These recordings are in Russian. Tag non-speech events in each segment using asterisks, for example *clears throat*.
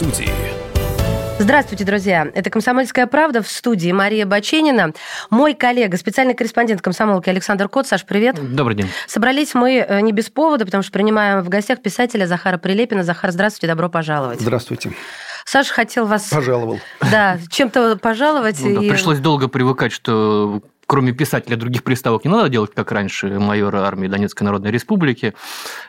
студии. Здравствуйте, друзья. Это «Комсомольская правда» в студии Мария Баченина. Мой коллега, специальный корреспондент комсомолки Александр Кот. Саш, привет. Добрый день. Собрались мы э, не без повода, потому что принимаем в гостях писателя Захара Прилепина. Захар, здравствуйте, добро пожаловать. Здравствуйте. Саша хотел вас... Пожаловал. Да, чем-то пожаловать. Ну, да, и... Пришлось долго привыкать, что кроме писателя других приставок не надо делать, как раньше, майора армии Донецкой Народной Республики,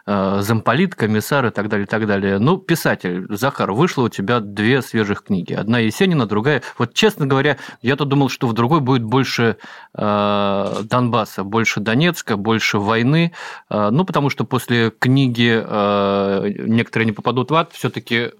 э, замполит, комиссар и так далее, и так далее. Ну, писатель, Захар, вышло у тебя две свежих книги. Одна Есенина, другая... Вот, честно говоря, я-то думал, что в другой будет больше э, Донбасса, больше Донецка, больше войны. Э, ну, потому что после книги «Некоторые не попадут в ад» все таки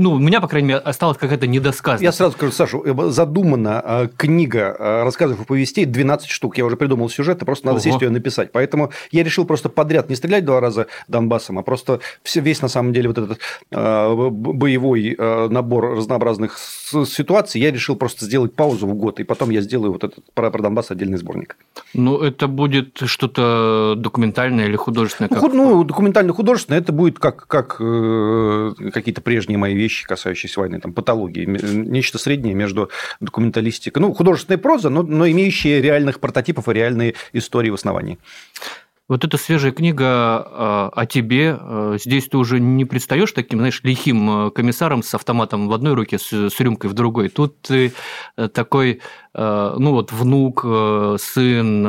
ну, у меня, по крайней мере, осталась какая-то недосказанность. Я сразу скажу, Сашу, э, задумана э, книга э, рассказов и повестей 12 штук. Я уже придумал сюжет, просто надо Ого. сесть ее написать. Поэтому я решил просто подряд не стрелять два раза Донбассом, а просто весь, на самом деле, вот этот боевой набор разнообразных ситуаций, я решил просто сделать паузу в год, и потом я сделаю вот этот про, про Донбасс отдельный сборник. Ну, это будет что-то документальное или художественное? Как... Ну, документально-художественное, это будет как, как какие-то прежние мои вещи вещи, касающиеся войны, там, патологии, нечто среднее между документалистикой, ну, художественная проза, но, но имеющие реальных прототипов и реальные истории в основании. Вот эта свежая книга а, о тебе. А, здесь ты уже не предстаешь таким, знаешь, лихим а, комиссаром с автоматом в одной руке, с, с рюмкой в другой. Тут ты такой, ну вот, внук, сын,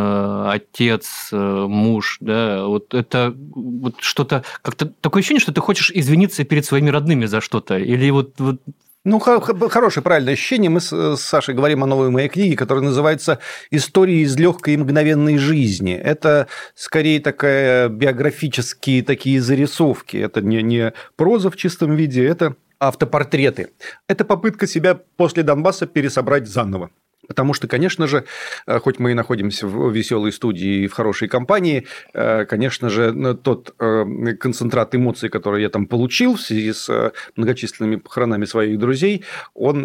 отец, муж, да, вот это вот что-то, как-то такое ощущение, что ты хочешь извиниться перед своими родными за что-то, или вот, вот ну, хорошее, правильное ощущение. Мы с Сашей говорим о новой моей книге, которая называется «Истории из легкой и мгновенной жизни». Это скорее такая биографические такие зарисовки. Это не, не проза в чистом виде, это автопортреты. Это попытка себя после Донбасса пересобрать заново. Потому что, конечно же, э, хоть мы и находимся в веселой студии и в хорошей компании, э, конечно же, тот э, концентрат эмоций, который я там получил в связи с многочисленными похоронами своих друзей, он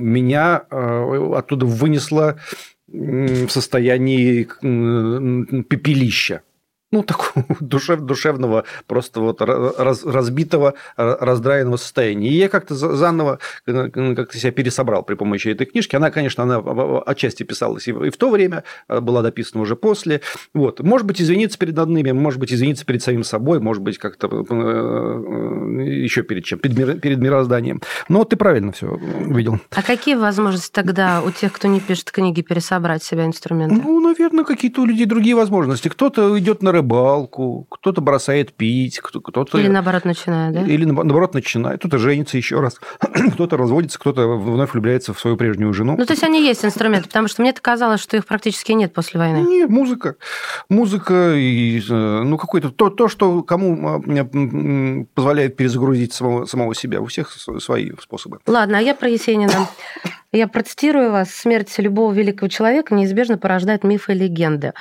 меня оттуда вынесло в состоянии пепелища ну, такого *laughs* душев, душевного, просто вот раз, разбитого, раздраенного состояния. И я как-то заново как-то себя пересобрал при помощи этой книжки. Она, конечно, она отчасти писалась и в то время, а, была дописана уже после. Вот. Может быть, извиниться перед одними, может быть, извиниться перед самим собой, может быть, как-то э, э, еще перед чем, перед мирозданием. Но ты правильно все увидел. А какие возможности тогда у тех, кто не пишет книги, пересобрать себя инструменты? Ну, наверное, какие-то у людей другие возможности. Кто-то идет на рыбу рыбалку, кто-то бросает пить, кто-то... Или наоборот начинает, да? Или наоборот начинает. Кто-то женится еще раз, *clears throat* кто-то разводится, кто-то вновь влюбляется в свою прежнюю жену. Ну, то есть они есть инструменты, потому что мне казалось, что их практически нет после войны. Нет, музыка. Музыка и, э, ну, какое-то то, то, что кому а, позволяет перезагрузить самого, самого себя. У всех свои способы. Ладно, а я про Есенина. Я процитирую вас. «Смерть любого великого человека неизбежно порождает мифы и легенды».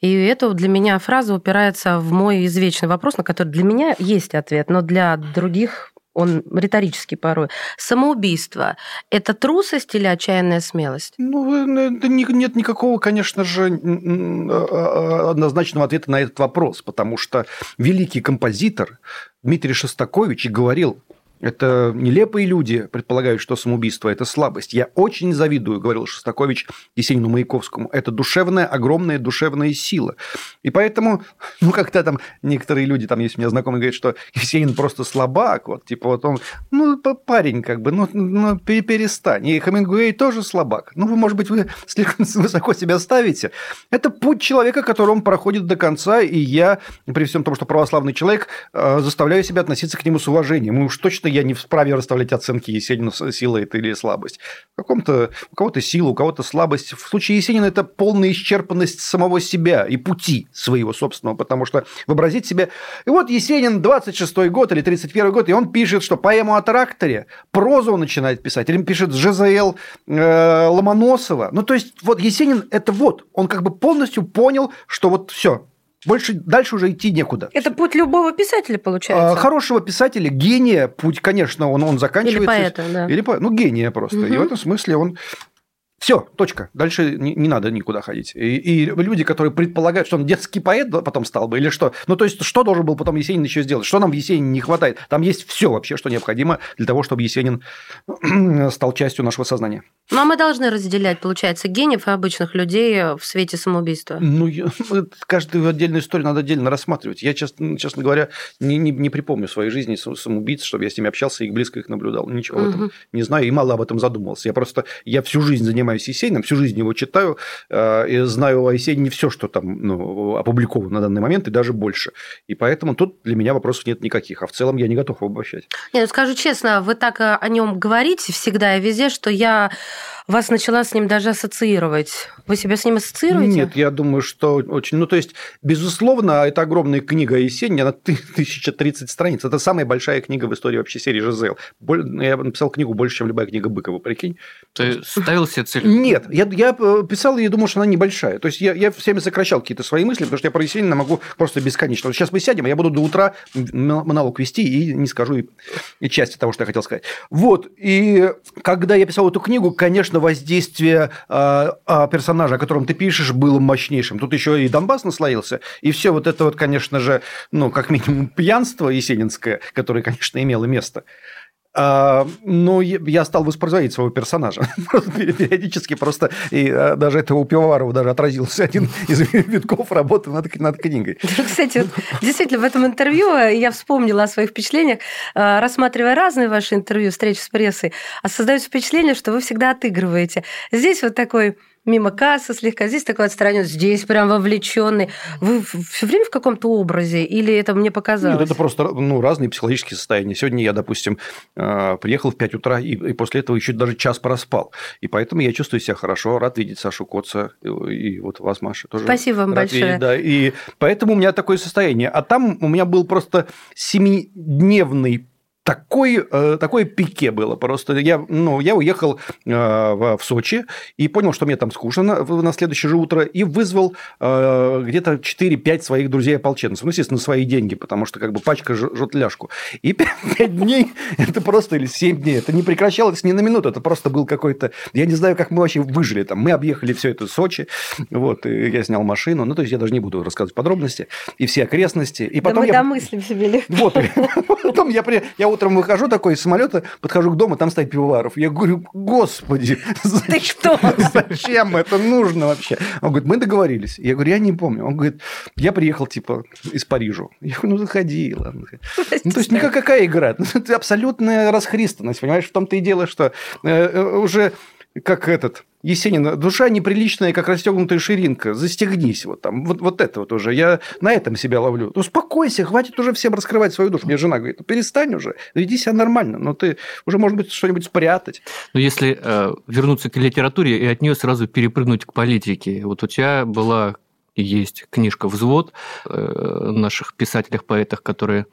И это для меня фраза упирается в мой извечный вопрос, на который для меня есть ответ, но для других он риторический порой. Самоубийство – это трусость или отчаянная смелость? Ну, нет никакого, конечно же, а, а, однозначного ответа на этот вопрос, потому что великий композитор Дмитрий Шостакович говорил, это нелепые люди предполагают, что самоубийство – это слабость. Я очень завидую, говорил Шостакович Есенину Маяковскому. Это душевная, огромная душевная сила. И поэтому, *laughs* ну, как-то там некоторые люди, там есть у меня знакомые, говорят, что Есенин просто слабак. Вот, типа, вот он, ну, парень, как бы, ну, ну перестань. И Хемингуэй тоже слабак. Ну, вы, может быть, вы *laughs* слишком высоко себя ставите. Это путь человека, который он проходит до конца, и я, при всем том, что православный человек, э, заставляю себя относиться к нему с уважением. Мы уж точно что я не вправе расставлять оценки Есенину, сила это или слабость. В каком-то, у кого-то сила, у кого-то слабость. В случае Есенина это полная исчерпанность самого себя и пути своего собственного, потому что вообразить себе... И вот Есенин, 26-й год или 31-й год, и он пишет, что поэму о тракторе, прозу он начинает писать, или пишет ЖЗЛ э, Ломоносова. Ну, то есть, вот Есенин – это вот, он как бы полностью понял, что вот все, больше дальше уже идти некуда. Это путь любого писателя, получается. А, хорошего писателя, гения, путь, конечно, он, он заканчивается. Или поэта, да. Или по... Ну, гения просто. Угу. И в этом смысле он Все, точка. Дальше не, не надо никуда ходить. И, и люди, которые предполагают, что он детский поэт потом стал бы, или что? Ну, то есть, что должен был потом Есенин еще сделать? Что нам в Есенине не хватает? Там есть все вообще, что необходимо для того, чтобы Есенин *clears throat* стал частью нашего сознания. Ну, а мы должны разделять, получается, гениев и обычных людей в свете самоубийства. Ну, я, каждую отдельную историю надо отдельно рассматривать. Я, честно, честно говоря, не, не, не припомню в своей жизни самоубийц, чтобы я с ними общался и близко их наблюдал. Ничего угу. об этом не знаю и мало об этом задумывался. Я просто, я всю жизнь занимаюсь занимаюсь Есениным, всю жизнь его читаю, э, и знаю о Есенине все, что там ну, опубликовано на данный момент, и даже больше. И поэтому тут для меня вопросов нет никаких. А в целом я не готов обобщать. Нет, ну, скажу честно, вы так о нем говорите всегда и везде, что я вас начала с ним даже ассоциировать. Вы себя с ним ассоциируете? Нет, я думаю, что очень... Ну, то есть, безусловно, это огромная книга «Есенин», она 1030 страниц. Это самая большая книга в истории вообще серии «Жизел». Я написал книгу больше, чем любая книга Быкова, прикинь. Ты ставил себе цель? Нет, я, я э, писал и думал, что она небольшая. То есть, я, я всеми сокращал какие-то свои мысли, потому что я про Есенина могу просто бесконечно. Вот сейчас мы сядем, а я буду до утра монолог вести и не скажу и, и части того, что я хотел сказать. Вот, и когда я писал эту книгу, конечно, конечно, воздействие э, персонажа, о котором ты пишешь, было мощнейшим. Тут еще и Донбасс наслоился, и все вот это вот, конечно же, ну, как минимум, пьянство есенинское, которое, конечно, имело место. А, но я стал воспроизводить своего персонажа. *laughs* Периодически просто, и а, даже это у Пивоварова даже отразился один *laughs* из витков работы над, над книгой. *laughs* Кстати, вот, действительно, в этом интервью я вспомнила о своих впечатлениях, а, рассматривая разные ваши интервью, встречи с прессой, а создается впечатление, что вы всегда отыгрываете. Здесь вот такой мимо кассы слегка, здесь такой отстранен, здесь прям вовлеченный. Вы все время в каком-то образе или это мне показалось? Нет, это просто ну, разные психологические состояния. Сегодня я, допустим, э, приехал в 5 утра и, и после этого еще даже час проспал. И поэтому я чувствую себя хорошо, рад видеть Сашу Коца и, и вот вас, Маша, тоже. Спасибо вам большое. Видеть, да. И поэтому у меня такое состояние. А там у меня был просто семидневный такой, э, такое пике было просто. Я, ну, я уехал э, в Сочи и понял, что мне там скучно на, следующее же утро, и вызвал э, где-то 4-5 своих друзей-ополченцев. Ну, естественно, свои деньги, потому что как бы пачка жжет ляжку. И 5 дней, это просто, или 7 дней, это не прекращалось ни на минуту, это просто был какой-то... Я не знаю, как мы вообще выжили там. Мы объехали все это Сочи, вот, и я снял машину, ну, то есть я даже не буду рассказывать подробности, и все окрестности. И потом да мы я... домыслим себе легко. Вот, *laughs* потом я, я утром выхожу такой из самолета, подхожу к дому, там стоит пивоваров. Я говорю, господи, ты что? *laughs* Зачем это нужно вообще? Он говорит, мы договорились. Я говорю, я не помню. Он говорит, я приехал типа из Парижа. Я говорю, ну заходи, ладно. Ну, то есть никакая игра. Ну, это абсолютная расхристанность, понимаешь? В том-то и дело, что э, э, уже как этот Есенин, душа неприличная, как расстегнутая ширинка, застегнись вот там, вот, вот это вот уже, я на этом себя ловлю. Успокойся, хватит уже всем раскрывать свою душу. Мне жена говорит, ну, перестань уже, веди себя нормально, но ты уже, может быть, что-нибудь спрятать. Ну, если э, вернуться к литературе и от нее сразу перепрыгнуть к политике, вот у тебя была есть книжка «Взвод» э, наших писателях, поэтах, которые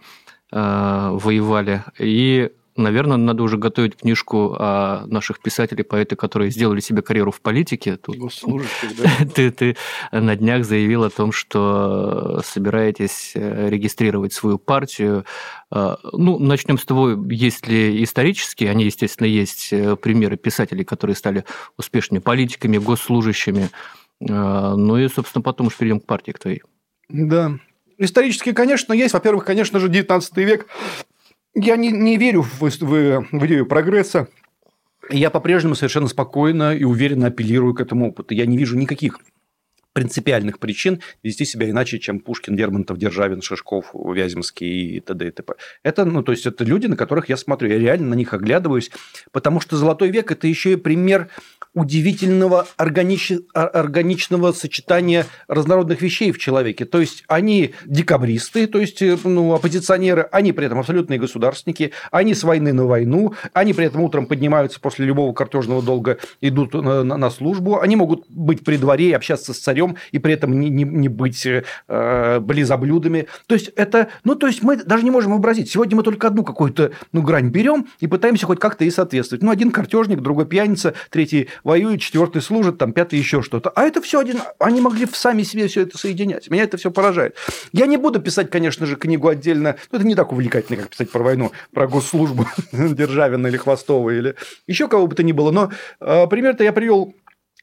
э, воевали, и наверное, надо уже готовить книжку о наших писателей, поэты, которые сделали себе карьеру в политике. Тут *laughs* да? ты, ты на днях заявил о том, что собираетесь э, регистрировать свою партию. А, ну, начнем с того, есть ли исторические, они, естественно, есть э, примеры писателей, которые стали успешными политиками, госслужащими. Ну и, собственно, потом уж перейдем к партии к твоей. Да, Исторически, конечно, есть. Во-первых, конечно же, 19 век я не, не верю в, в, в идею прогресса. Я по-прежнему совершенно спокойно и уверенно апеллирую к этому опыту. Я не вижу никаких принципиальных причин вести себя иначе, чем Пушкин, Лермонтов, Державин, Шишков, Вяземский и т.д. и т.п. Это, ну, то есть, это люди, на которых я смотрю, я реально на них оглядываюсь, потому что Золотой век – это еще и пример удивительного органич... органичного сочетания разнородных вещей в человеке. То есть, они декабристы, то есть, э, ну, оппозиционеры, они при этом абсолютные государственники, они с войны на войну, они при этом утром поднимаются после любого картежного долга, идут на, на, на службу, они могут быть при дворе и общаться с царем, и при этом не, не, не быть э, близоблюдами. То есть, это, ну, то есть, мы даже не можем вообразить. Сегодня мы только одну какую-то, ну, грань берем и пытаемся хоть как-то и соответствовать. Ну, один картежник, другой пьяница, третий воюет, четвертый служит, там пятый еще что-то. А это все один. Они могли сами себе все это соединять. Меня это все поражает. Я не буду писать, конечно же, книгу отдельно. Ну, это не так увлекательно, как писать про войну, про госслужбу *laughs* Державина или Хвостова или еще кого бы то ни было. Но э, пример-то я привел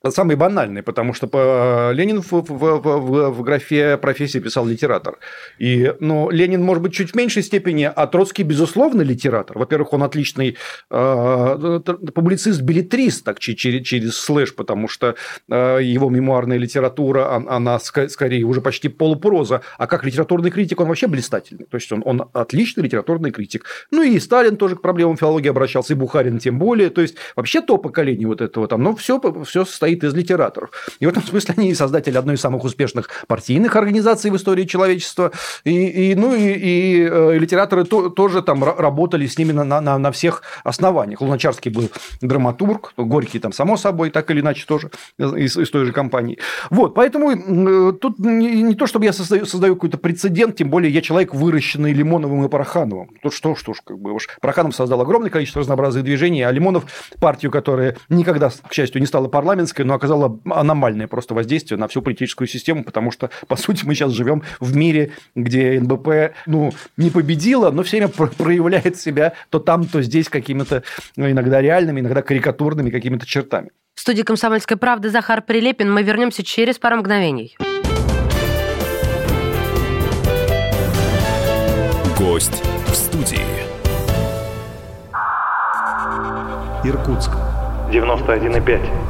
самый банальный, потому что по... Ленин в, в, в, в графе профессии писал литератор. И, ну, Ленин, может быть, чуть в меньшей степени, а Троцкий, безусловно, литератор. Во-первых, он отличный э, публицист-билетрист, так через, через слэш, потому что э, его мемуарная литература, она скорее уже почти полупроза, а как литературный критик он вообще блистательный. То есть, он, он отличный литературный критик. Ну, и Сталин тоже к проблемам филологии обращался, и Бухарин тем более. То есть, вообще то поколение вот этого там, но все, все состоит состоит из литераторов. И в этом смысле они создатели одной из самых успешных партийных организаций в истории человечества. И, и, ну, и, и, э, литераторы то, тоже там работали с ними на, на, на всех основаниях. Луначарский был драматург, Горький там, само собой, так или иначе тоже из, из той же компании. Вот, поэтому э, тут не, не то, чтобы я создаю, создаю какой-то прецедент, тем более я человек, выращенный Лимоновым и Порохановым. Тут что, что ж, как бы уж Пороханов создал огромное количество разнообразных движений, а Лимонов партию, которая никогда, к счастью, не стала парламентской, политическое, но оказало аномальное просто воздействие на всю политическую систему, потому что, по сути, мы сейчас живем в мире, где НБП ну, не победила, но все время проявляет себя то там, то здесь какими-то ну, иногда реальными, иногда карикатурными какими-то чертами. В студии «Комсомольской правды» Захар Прилепин. Мы вернемся через пару мгновений. Гость в студии. Иркутск. 91,5.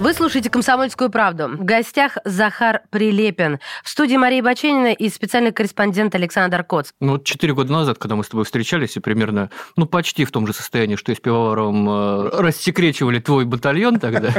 Вы слушаете «Комсомольскую правду». В гостях Захар Прилепин. В студии Мария Баченина и специальный корреспондент Александр Коц. Ну, вот четыре года назад, когда мы с тобой встречались, и примерно, ну, почти в том же состоянии, что и с пивоваром, э, рассекречивали твой батальон тогда.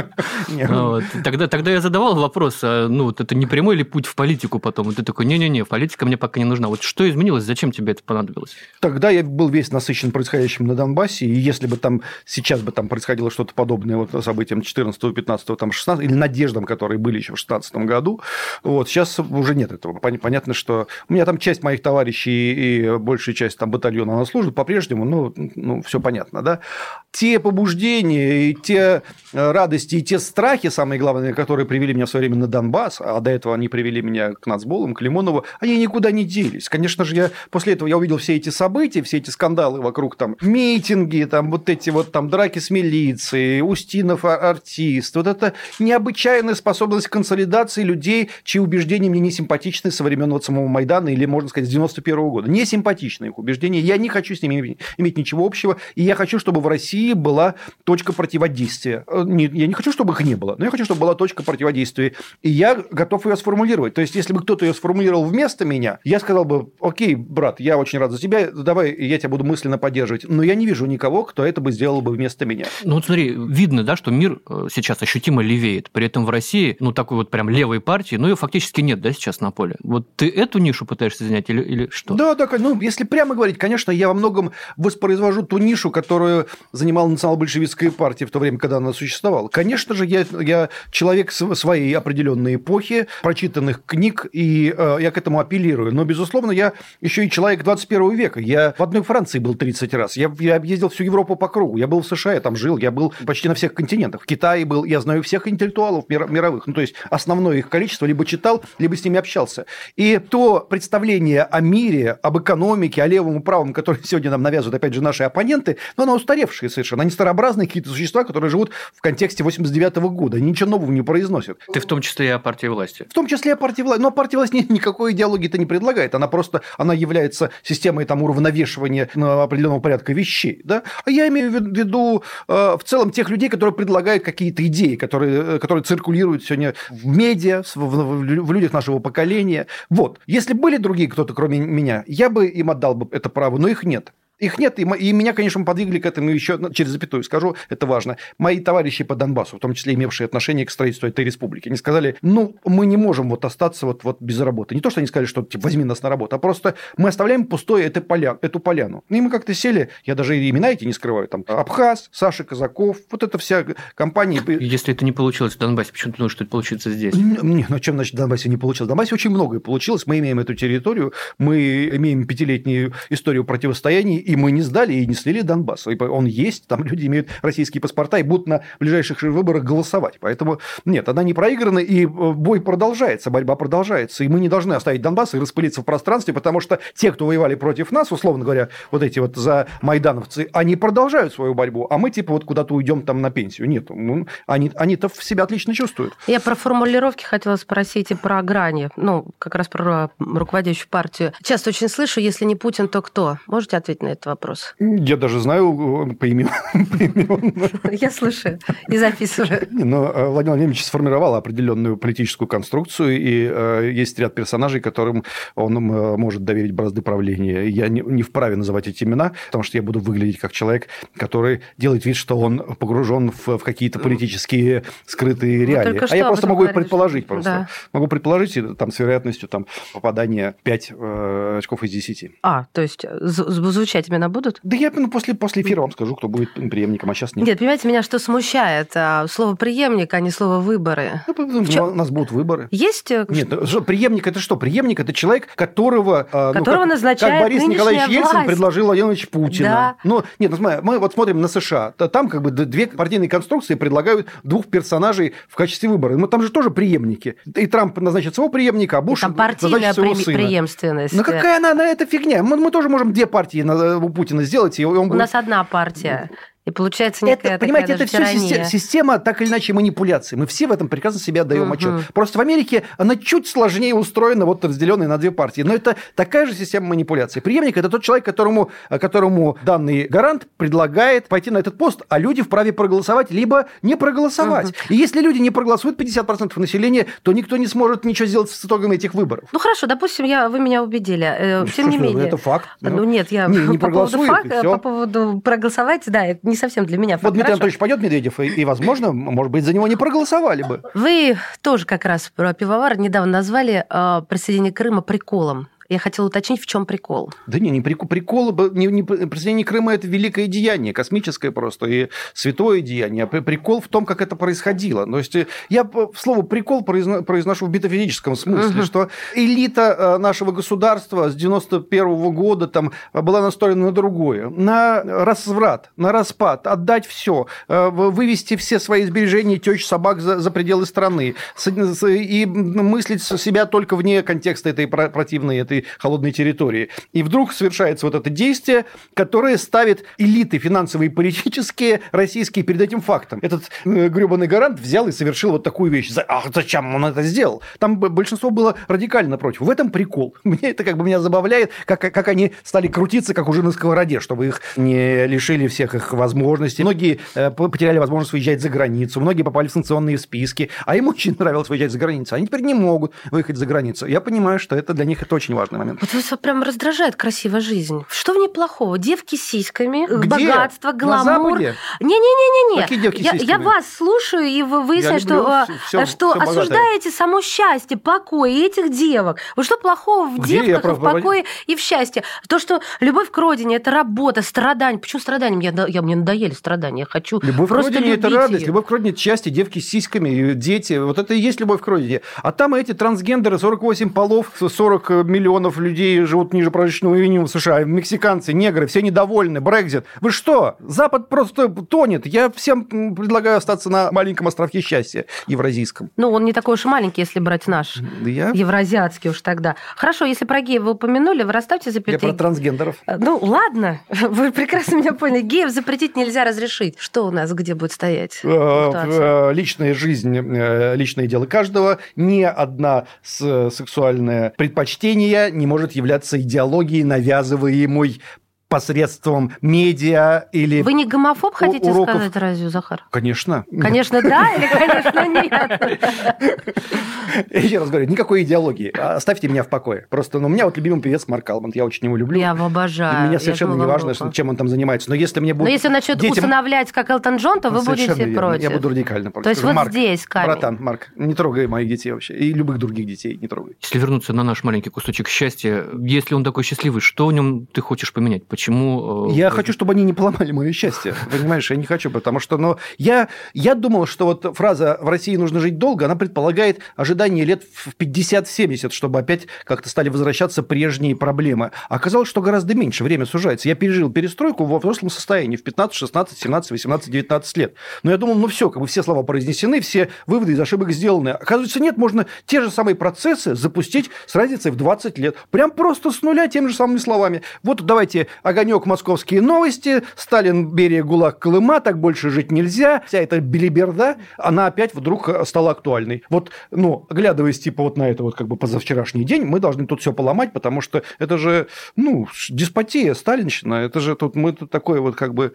*laughs* Тогда, тогда я задавал вопрос, а, ну, вот это не прямой ли путь в политику потом? Вот ты такой, не-не-не, политика мне пока не нужна. Вот что изменилось, зачем тебе это понадобилось? Тогда я был весь насыщен происходящим на Донбассе, и если бы там сейчас бы там происходило что-то подобное вот событиям 14-15 там 16, или надеждам, которые были еще в 16 году. Вот, сейчас уже нет этого. Понятно, что у меня там часть моих товарищей и большая часть там батальона на службе по-прежнему, ну, ну, все понятно, да. Те побуждения, и те э, радости, и те страхи, самые главные, которые привели меня в свое время на Донбасс, а до этого они привели меня к Нацболам, к Лимонову, они никуда не делись. Конечно же, я после этого я увидел все эти события, все эти скандалы вокруг там митинги, там вот эти вот там драки с милицией, Устинов артист, вот это это необычайная способность консолидации людей, чьи убеждения мне не симпатичны со времен вот самого Майдана или, можно сказать, с 91 -го года. Не симпатичны их убеждения. Я не хочу с ними иметь ничего общего. И я хочу, чтобы в России была точка противодействия. Э, я не хочу, чтобы их не было, но я хочу, чтобы была точка противодействия. И я готов ее сформулировать. То есть, если бы кто-то ее сформулировал вместо меня, я сказал бы, окей, брат, я очень рад за тебя, давай я тебя буду мысленно поддерживать. Но я не вижу никого, кто это бы сделал бы вместо меня. Ну вот смотри, видно, да, что мир э, сейчас ощутимо ощутимо левеет. При этом в России, ну, такой вот прям левой партии, ну, ее фактически нет, да, сейчас на поле. Вот ты эту нишу пытаешься занять или, или что? Да, да, ну, если прямо говорить, конечно, я во многом воспроизвожу ту нишу, которую занимала национал-большевистская партия в то время, когда она существовала. Конечно же, я, я человек своей определенной эпохи, прочитанных книг, и э, я к этому апеллирую. Но, безусловно, я еще и человек 21 века. Я в одной Франции был 30 раз. Я, я объездил всю Европу по кругу. Я был в США, я там жил, я был почти на всех континентах. В Китае был, я знаю всех интеллектуалов мировых. Ну, то есть, основное их количество либо читал, либо с ними общался. И то представление о мире, об экономике, о левом и правом, которое *laughs* сегодня нам навязывают, опять же, наши оппоненты, но оно устаревшее совершенно. Они старообразные какие-то существа, которые живут в контексте 89 -го года. Они ничего нового не произносят. Ты в том числе и о партии власти. В том числе и о партии власти. Но партия власти никакой идеологии-то не предлагает. Она просто она является системой там, уравновешивания определенного порядка вещей. Да? А я имею в виду э, в целом тех людей, которые предлагают какие-то идеи, которые Э, которые циркулируют сегодня в медиа, в, в, в людях нашего поколения. Вот. Если были другие кто-то, кроме меня, я бы им отдал бы это право, но их нет. Их нет, и, и меня, конечно, подвигли к этому еще через запятую скажу, это важно. Мои товарищи по Донбассу, в том числе имевшие отношение к строительству этой республики, они сказали, ну, мы не можем вот остаться вот, вот без работы. Не то, что они сказали, что типа, возьми нас на работу, а просто мы оставляем пустой это поля, эту поляну. И мы как-то сели, я даже имена эти не скрываю, там Абхаз, Саша Казаков, вот эта вся компания. Если это не получилось в Донбассе, почему ты думаешь, что это получится здесь? Не, ну, чем, значит, в Донбассе не получилось? В Донбассе очень многое получилось. Мы имеем эту территорию, мы имеем пятилетнюю историю противостояний, и мы не сдали и не слили Донбасс. Он есть, там люди имеют российские паспорта и будут на ближайших выборах голосовать. Поэтому нет, она не проиграна, и э, бой продолжается, борьба продолжается. И мы не должны оставить Донбасс и распылиться в пространстве, потому что те, кто воевали против нас, условно говоря, вот эти вот за майдановцы, они продолжают свою борьбу, а мы типа вот куда-то уйдем там на пенсию. Нет, ну, они, они-то в себя отлично чувствуют. Я про формулировки хотела спросить и про грани. Ну, как раз про руководящую партию. Часто очень слышу, если не Путин, то кто? Можете ответить на этот вопрос? Я даже знаю э, по именам. *laughs* Я слушаю и записываю. Но э, Владимир Владимирович сформировал определенную политическую конструкцию, и э, есть ряд персонажей, которым он может доверить бразды правления. Я не вправе называть эти имена, потому что я буду выглядеть как человек, который делает вид, что он погружен в какие-то политические скрытые реалии. А я просто могу предположить просто. Могу предположить, там с вероятностью там попадания 5 очков из 10. А, то есть звучать имена будут? Да я ну, после, после эфира вам скажу, кто будет преемником, а сейчас нет. Нет, понимаете, меня что смущает? А, слово преемник, а не слово выборы. Ну, чем... У нас будут выборы. Есть? Э, нет, что, преемник это что? Преемник это человек, которого, а, которого ну, как, назначает как Борис Николаевич власть. Ельцин предложил Владимирович Путина. Да. Ну, нет, ну, смотри, мы вот смотрим на США. Там как бы две партийные конструкции предлагают двух персонажей в качестве выбора. Но там же тоже преемники. И Трамп назначит своего преемника, а Буш там назначит своего сына. преемственность. Ну какая она, она это фигня? Мы, мы тоже можем две партии у Путина сделать. И он у будет... нас одна партия. И получается некая это, понимаете, это все система, система так или иначе манипуляции. Мы все в этом прекрасно себе отдаем угу. отчет. Просто в Америке она чуть сложнее устроена, вот разделенная на две партии. Но это такая же система манипуляции. Преемник это тот человек, которому, которому данный гарант предлагает пойти на этот пост, а люди вправе проголосовать либо не проголосовать. Угу. И если люди не проголосуют 50% населения, то никто не сможет ничего сделать с итогами этих выборов. Ну хорошо, допустим, я, вы меня убедили. Э, тем не менее. Это факт. Ну, нет, я не, *laughs* не по, поводу факта, по поводу проголосовать, да, не совсем для меня. Вот Дмитрий Анатольевич пойдет Медведев, и, и, возможно, может быть, за него не проголосовали бы. Вы тоже как раз про пивовар недавно назвали э, присоединение Крыма приколом. Я хотела уточнить, в чем прикол. Да не, не прикол. Прикол, не, не, присоединение Крыма – это великое деяние, космическое просто, и святое деяние. А прикол в том, как это происходило. То есть я слово «прикол» произношу в метафизическом смысле, угу. что элита э, нашего государства с 91 -го года там была настроена на другое. На разврат, на распад, отдать все, э, вывести все свои сбережения тещ собак за, за пределы страны и мыслить себя только вне контекста этой противной, этой холодной территории. И вдруг совершается вот это действие, которое ставит элиты финансовые и политические российские перед этим фактом. Этот э, гребаный гарант взял и совершил вот такую вещь. А зачем он это сделал? Там большинство было радикально против. В этом прикол. *laughs* Мне это как бы меня забавляет, как, как они стали крутиться, как уже на сковороде, чтобы их не лишили всех их возможностей. Многие э, потеряли возможность выезжать за границу, многие попали в санкционные списки, а им *laughs* очень нравилось выезжать за границу. Они теперь не могут выехать за границу. Я понимаю, что это для них это очень важно важный момент. Вот вас прям раздражает красивая жизнь. Что в ней плохого? Девки с сиськами, Где? богатство, гламур. Не-не-не-не-не. Какие девки я, я вас слушаю, и вы выясняете, что, все, что все осуждаете само счастье, покой этих девок. Вот что плохого в Где девках, в покое и в счастье? То, что любовь к родине – это работа, страдания. Почему страданием? Я, я, мне надоели страдания. Я хочу любовь просто к родине – это радость. Любовь к родине – это счастье, девки с сиськами, дети. Вот это и есть любовь к родине. А там эти трансгендеры, 48 полов, 40 миллионов миллионов людей живут ниже прожиточного минимума в США, мексиканцы, негры, все недовольны, Брекзит. Вы что? Запад просто тонет. Я всем предлагаю остаться на маленьком островке счастья евразийском. Ну, он не такой уж и маленький, если брать наш. Я... Евразиатский уж тогда. Хорошо, если про геев вы упомянули, вы расставьте запятые. Я про трансгендеров. Э, ну, ладно, *laughs* вы прекрасно меня поняли. Геев запретить нельзя разрешить. Что у нас где будет стоять? Э, э, личная жизнь, личное дело каждого. Ни одна сексуальное предпочтение не может являться идеологией, навязываемой посредством медиа или... Вы не гомофоб хотите уроков... сказать, разве, Захар? Конечно. Конечно, да или, конечно, *laughs* нет? Еще раз говорю, никакой идеологии. Оставьте меня в покое. Просто, ну, у меня вот любимый певец Марк Алманд, я очень его люблю. Я его обожаю. И мне совершенно не важно, чем он там занимается. Но если мне будут... Но если он начнет детям... усыновлять, как Элтон Джон, то вы будете верно. против. Я буду радикально против. То есть вот Марк, здесь камень. Братан, Марк, не трогай моих детей вообще. И любых других детей не трогай. Если вернуться на наш маленький кусочек счастья, если он такой счастливый, что в нем ты хочешь поменять? Почему? Я хочу, чтобы они не поломали мое счастье. *laughs* Понимаешь, я не хочу, потому что, но я, я думал, что вот фраза «в России нужно жить долго», она предполагает ожидание лет в 50-70, чтобы опять как-то стали возвращаться прежние проблемы. Оказалось, что гораздо меньше, время сужается. Я пережил перестройку во взрослом состоянии в 15, 16, 17, 18, 19 лет. Но я думал, ну все, как бы все слова произнесены, все выводы из ошибок сделаны. Оказывается, нет, можно те же самые процессы запустить с разницей в 20 лет. Прям просто с нуля теми же самыми словами. Вот давайте огонек московские новости, Сталин, Берия, ГУЛАГ, Колыма, так больше жить нельзя. Вся эта белиберда, она опять вдруг стала актуальной. Вот, ну, оглядываясь типа вот на это вот как бы позавчерашний день, мы должны тут все поломать, потому что это же, ну, деспотия, сталинщина, это же тут мы тут такое вот как бы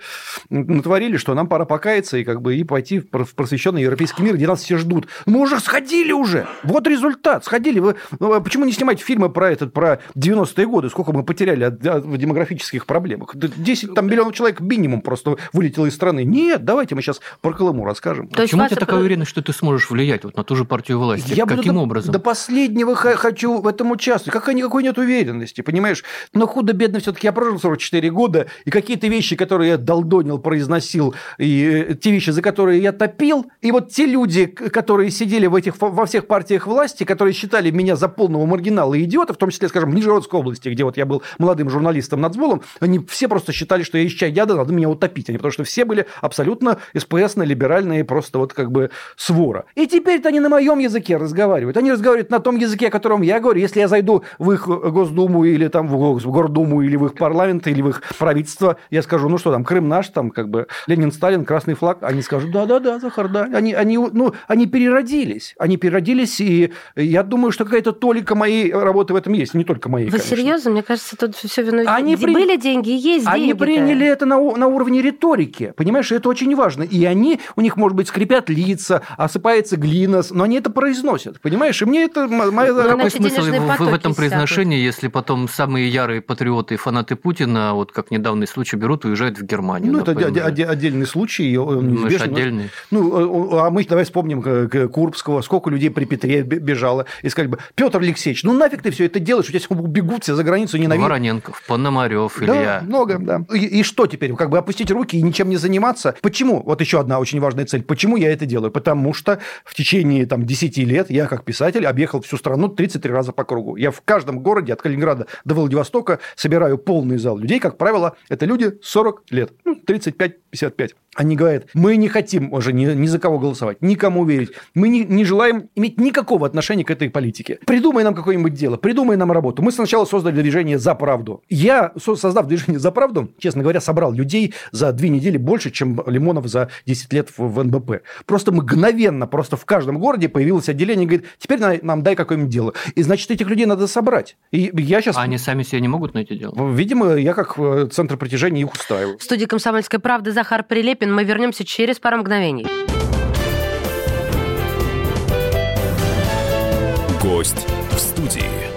натворили, что нам пора покаяться и как бы и пойти в просвещенный европейский мир, где нас все ждут. Мы уже сходили уже. Вот результат. Сходили. Вы, почему не снимать фильмы про этот, про 90-е годы? Сколько мы потеряли от, от демографических проблемах? 10 там, миллионов человек минимум просто вылетело из страны. Нет, давайте мы сейчас про Колыму расскажем. То Почему у тебя такая уверенность, что ты сможешь влиять вот на ту же партию власти? Я Каким до, образом? До последнего хочу в этом участвовать. Какой никакой нет уверенности, понимаешь? Но худо-бедно все-таки я прожил 44 года, и какие-то вещи, которые я долдонил, произносил, и э, те вещи, за которые я топил, и вот те люди, которые сидели в этих, во всех партиях власти, которые считали меня за полного маргинала и идиота, в том числе, скажем, в Нижегородской области, где вот я был молодым журналистом нацболом, они все просто считали, что я из чая яда, надо меня утопить. Они, потому что все были абсолютно СПСно-либеральные, просто вот как бы свора. И теперь-то они на моем языке разговаривают. Они разговаривают на том языке, о котором я говорю. Если я зайду в их Госдуму или там в Гордуму или в их парламент или в их правительство, я скажу, ну что там, Крым наш, там как бы Ленин, Сталин, красный флаг. Они скажут, да-да-да, Захар, да. Они, они, ну, они переродились. Они переродились, и я думаю, что какая-то толика моей работы в этом есть. Не только моей, Вы конечно. серьезно? Мне кажется, тут все вино... Они при... Были деньги, есть деньги. Они приняли это на, на уровне риторики. Понимаешь, это очень важно. И они, у них, может быть, скрипят лица, осыпается глина, но они это произносят. Понимаешь? И мне это... Моя... Ну, Какой смысл в, в этом произношении, если потом самые ярые патриоты и фанаты Путина, вот как недавний случай, берут и уезжают в Германию? Ну, это отдельный случай. Он ну, отдельный. Ну, а мы давай вспомним Курбского, сколько людей при Петре бежало, и сказали бы, Петр Алексеевич, ну нафиг ты все это делаешь, у тебя бегут все за границу, ненавидят. Вороненков, Пономарев, да, много, да. И, и что теперь? Как бы опустить руки и ничем не заниматься? Почему? Вот еще одна очень важная цель. Почему я это делаю? Потому что в течение там, 10 лет я, как писатель, объехал всю страну 33 раза по кругу. Я в каждом городе, от Калининграда до Владивостока, собираю полный зал людей. Как правило, это люди 40 лет, ну, 35-55. Они говорят, мы не хотим уже ни, ни за кого голосовать, никому верить. Мы не, не желаем иметь никакого отношения к этой политике. Придумай нам какое-нибудь дело, придумай нам работу. Мы сначала создали движение «За правду». Я, создав движение «За правду», честно говоря, собрал людей за две недели больше, чем Лимонов за 10 лет в, НБП. Просто мгновенно, просто в каждом городе появилось отделение, говорит, теперь нам дай какое-нибудь дело. И значит, этих людей надо собрать. И я сейчас... А они сами себе не могут найти дело? Видимо, я как э, центр притяжения их устраиваю. В студии «Комсомольская правда» Захар Прилепин. Мы вернемся через пару мгновений. Гость в студии.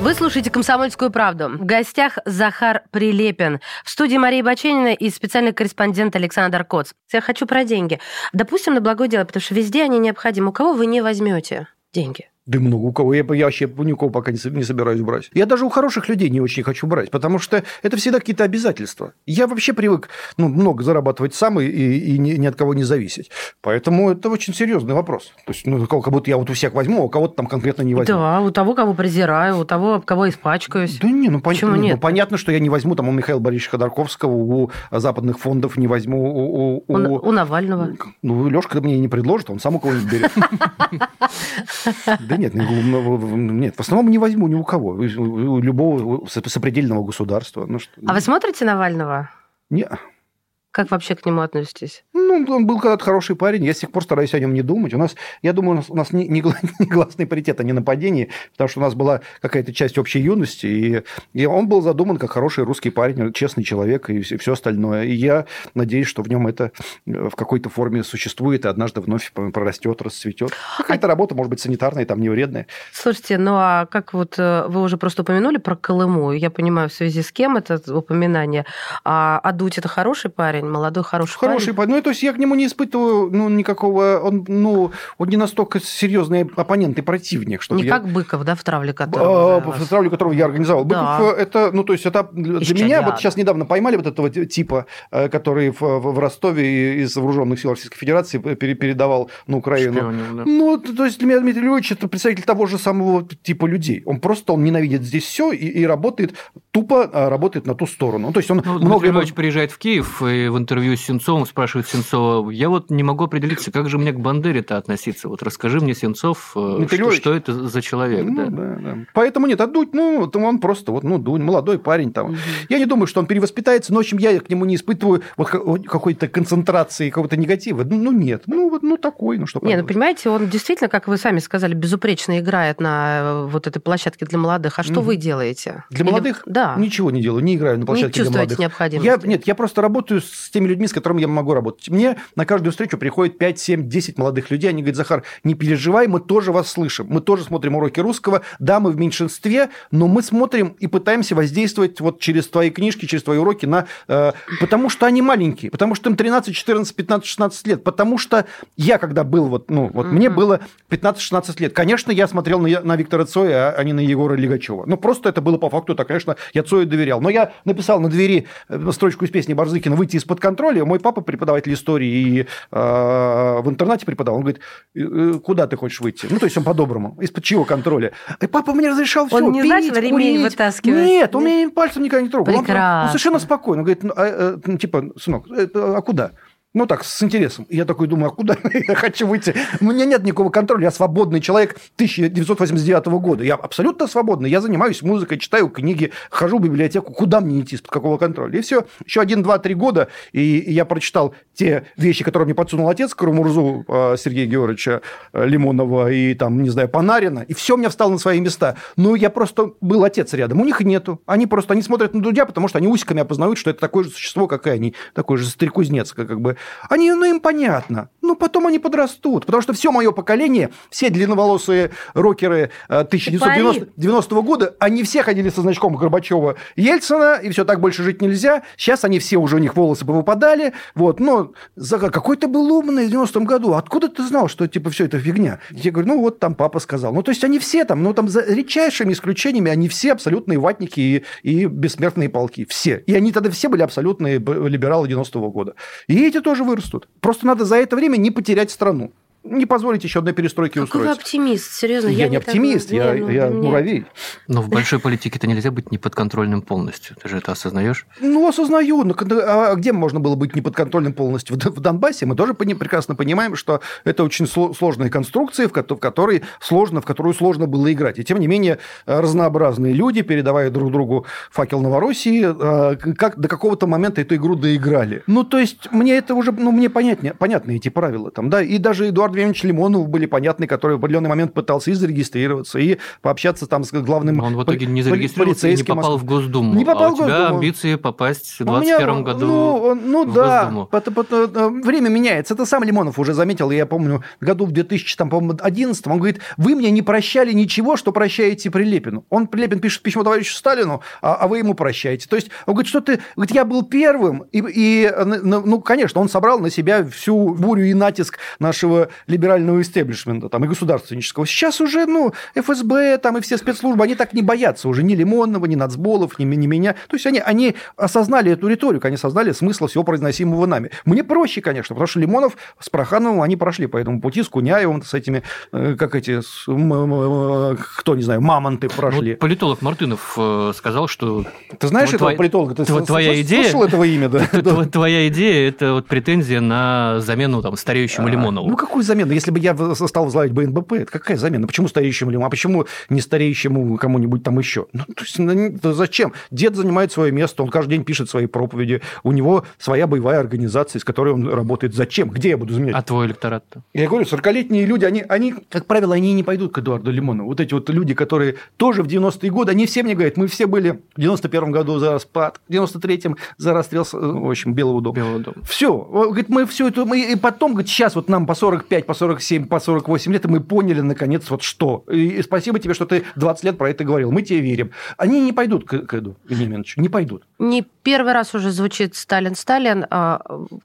Вы слушаете «Комсомольскую правду». В гостях Захар Прилепин. В студии Мария Баченина и специальный корреспондент Александр Коц. Я хочу про деньги. Допустим, на благое дело, потому что везде они необходимы. У кого вы не возьмете деньги? Да много у кого. Я, я вообще никого пока не, не собираюсь брать. Я даже у хороших людей не очень хочу брать, потому что это всегда какие-то обязательства. Я вообще привык ну, много зарабатывать сам и, и, и ни, ни от кого не зависеть. Поэтому это очень серьезный вопрос. То есть, ну, как будто я вот у всех возьму, а у кого-то там конкретно не возьму. Да, у того, кого презираю, у того, кого испачкаюсь. Да не, ну, Почему пон... нет? ну понятно, что я не возьму там у Михаила Борисовича Ходорковского, у западных фондов не возьму, у... У, у Навального. Ну, Лешка мне не предложит, он сам у кого-нибудь берет. Да *laughs* нет, ну, нет, в основном не возьму ни у кого. У любого сопредельного государства. Ну, что... А вы смотрите Навального? Не. Как вообще к нему относитесь? Ну, он был когда-то хороший парень, я с тех пор стараюсь о нем не думать. У нас, я думаю, у нас, у нас не, не, *laughs* негласный паритет, а не нападение, потому что у нас была какая-то часть общей юности, и, и он был задуман как хороший русский парень, честный человек и все, все остальное. И я надеюсь, что в нем это в какой-то форме существует, и однажды вновь прорастет, расцветет. Какая-то работа, может быть, санитарная, там не вредная. Слушайте, ну а как вот э, вы уже просто упомянули про Колыму, я понимаю, в связи с кем это упоминание, а, а Дудь это хороший парень, молодой хороший, хороший парень? Ну, то есть я к нему не испытываю ну, никакого... Он, ну, он не настолько серьезный оппонент и противник. Чтобы не я... как Быков, да, в травле которого? А, в травле которого я организовал. Да. Быков это, ну, то есть это для Из меня, вот сейчас недавно поймали вот этого типа, э, который в, в Ростове из вооруженных сил Российской Федерации пере- передавал на Украину. Шпионил, да. Ну, то есть для меня Дмитрий Львович это представитель того же самого типа людей. Он просто он ненавидит здесь все и, и работает тупо а, работает на ту сторону. Ну, то есть он Ну, много Дмитрий Львович приезжает в Киев и в интервью с Сенцовым спрашивает Сенцова, я вот не могу определиться, как же мне к Бандере-то относиться. Вот расскажи мне, Сенцов, э, Дмитрий что, Львович. что это за человек. Ну, да. да, да. Поэтому нет, а Дудь, ну, он просто вот, ну, Дудь, молодой парень там. Я не думаю, что он перевоспитается, но, в общем, я к нему не испытываю вот ка- вот какой-то концентрации, какого-то негатива. Ну, ну, нет, ну, вот, ну, такой, ну, что Не, ну понимаете, он действительно, как вы сами сказали, безупречно играет на э, вот этой площадке для молодых. А что Мгм. вы делаете? Для Или- молодых? Да. Ничего не делаю, не играю на площадке для чувствуете молодых. необходимости? Я, нет, я просто работаю с теми людьми, с которыми я могу работать. Мне на каждую встречу приходит 5, 7, 10 молодых людей. Они говорят, Захар, не переживай, мы тоже вас слышим. Мы тоже смотрим уроки русского. Да, мы в меньшинстве, но мы смотрим и пытаемся воздействовать вот через твои книжки, через твои уроки на... э, потому что они маленькие, потому что им 13, 14, 15, 16 лет. Потому что я, когда был, вот, ну, вот мне было 15-16 лет. Конечно, я смотрел на, на Виктора Цоя, а не на Егора Лигачева. Ну, просто это было по факту так. Конечно, я Цою доверял. Но я написал на двери э, строчку из песни Барзыкина «Выйти из-под контроля». Мой папа, преподаватель истории, и э, в интернате преподавал. Он говорит, «Э, э, куда ты хочешь выйти? Ну, то есть он по-доброму. Из-под чего контроля? И папа мне разрешал все, Он не пить, начал ремень курить. вытаскивать? Нет, он меня пальцем никогда не трогал. Он- Он, Прекрасно. совершенно спокойно. Он говорит, ну, а, э, ну, типа, сынок, а куда? Ну так, с интересом. И я такой думаю, а куда *laughs* я хочу выйти? У меня нет никакого контроля, я свободный человек 1989 года. Я абсолютно свободный. Я занимаюсь музыкой, читаю книги, хожу в библиотеку. Куда мне идти, из-под какого контроля? И все. Еще один, два, три года, и я прочитал те вещи, которые мне подсунул отец Карамурзу э, Сергея Георгиевича э, Лимонова и там, не знаю, Панарина, и все у меня встало на свои места. Ну, я просто был отец рядом, у них нету. Они просто, они смотрят на Дудя, потому что они усиками опознают, что это такое же существо, как и они, такой же стрекузнец, как, как бы. Они, ну, им понятно. Ну, потом они подрастут, потому что все мое поколение, все длинноволосые рокеры э, 1990 года, они все ходили со значком Горбачева Ельцина, и все так больше жить нельзя. Сейчас они все уже у них волосы повыпадали. Вот, но за какой ты был умный в 90-м году. Откуда ты знал, что типа все это фигня? Я говорю, ну вот там папа сказал. Ну, то есть они все там, ну там за редчайшими исключениями, они все абсолютные ватники и, и бессмертные полки. Все. И они тогда все были абсолютные либералы 90-го года. И эти тоже вырастут. Просто надо за это время не потерять страну. Не позволить еще одной перестройки Какой вы устроить. оптимист, серьезно. Я, не так- оптимист, я, Не, ну, я для меня- муравей. Но в большой политике-то нельзя быть неподконтрольным полностью. Ты же это осознаешь? Ну, осознаю. Но когда- а где можно было быть неподконтрольным полностью? В, Донбассе мы тоже прекрасно понимаем, что это очень сло- сложные конструкции, в, кото- в, которой сложно, в которую сложно было играть. И тем не менее, разнообразные люди, передавая друг другу факел Новороссии, э, как до какого-то момента эту игру доиграли. Ну, то есть, мне это уже, ну, мне понятнее, понятны эти правила там, да. И даже Эдуард Владимирович Лимонов были понятны, который в определенный момент пытался и зарегистрироваться, и пообщаться там с главным Но он в итоге не зарегистрировался и не попал в. Госдуму. Не попал а в у тебя Госдуму. амбиции попасть в У меня, 2021 году Ну, ну в да, Госдуму. э, время меняется. Это сам Лимонов уже заметил, я помню, году в 2011 он говорит, вы мне не прощали ничего, что прощаете Прилепину. Он, Прилепин, пишет письмо товарищу Сталину, а, а вы ему прощаете. То есть, он говорит, что ты... Говорит, я был первым, и, и, ну, ну, конечно, он собрал на себя всю бурю и натиск нашего либерального истеблишмента там, и государственнического. Сейчас уже, ну, ФСБ там и все спецслужбы, они так не боятся уже ни Лимонова, ни Нацболов, ни, ни меня. То есть они, они осознали эту риторику, они осознали смысл всего произносимого нами. Мне проще, конечно, потому что Лимонов с Прохановым, они прошли по этому пути, с Куняевым, с этими, э, как эти, с, кто, не знаю, мамонты прошли. Вот политолог Мартынов э, сказал, что... Ты знаешь этого политолога? Ты твоя идея... слышал этого имя, да? *laughs* Твоя идея – это вот претензия на замену там стареющему а, Лимонову. Ну, какую замену? Если бы я стал возглавить БНБП, это какая замена? Почему стареющему Лимонову? А почему не стареющему кому-нибудь там еще? Ну, то есть, ну, зачем? Дед занимает свое место, он каждый день пишет свои проповеди, у него своя боевая организация, с которой он работает. Зачем? Где я буду заменять? А твой электорат-то? Я говорю, 40-летние люди, они, они, как правило, они не пойдут к Эдуарду Лимонову. Вот эти вот люди, которые тоже в 90-е годы, они все мне говорят, мы все были в 91-м году за распад, в 93-м за расстрел, в общем, Белого дома. Белого дома. Все. Говорит, мы все это, мы, и потом, говорит, сейчас вот нам по 45, по 47, по 48 лет, и мы поняли, наконец, вот что. И спасибо тебе, что ты 20 лет про это говорил. Мы тебе верим. Они не пойдут к, к Эду Вениаминовичу, не пойдут. Не первый раз уже звучит Сталин, Сталин. А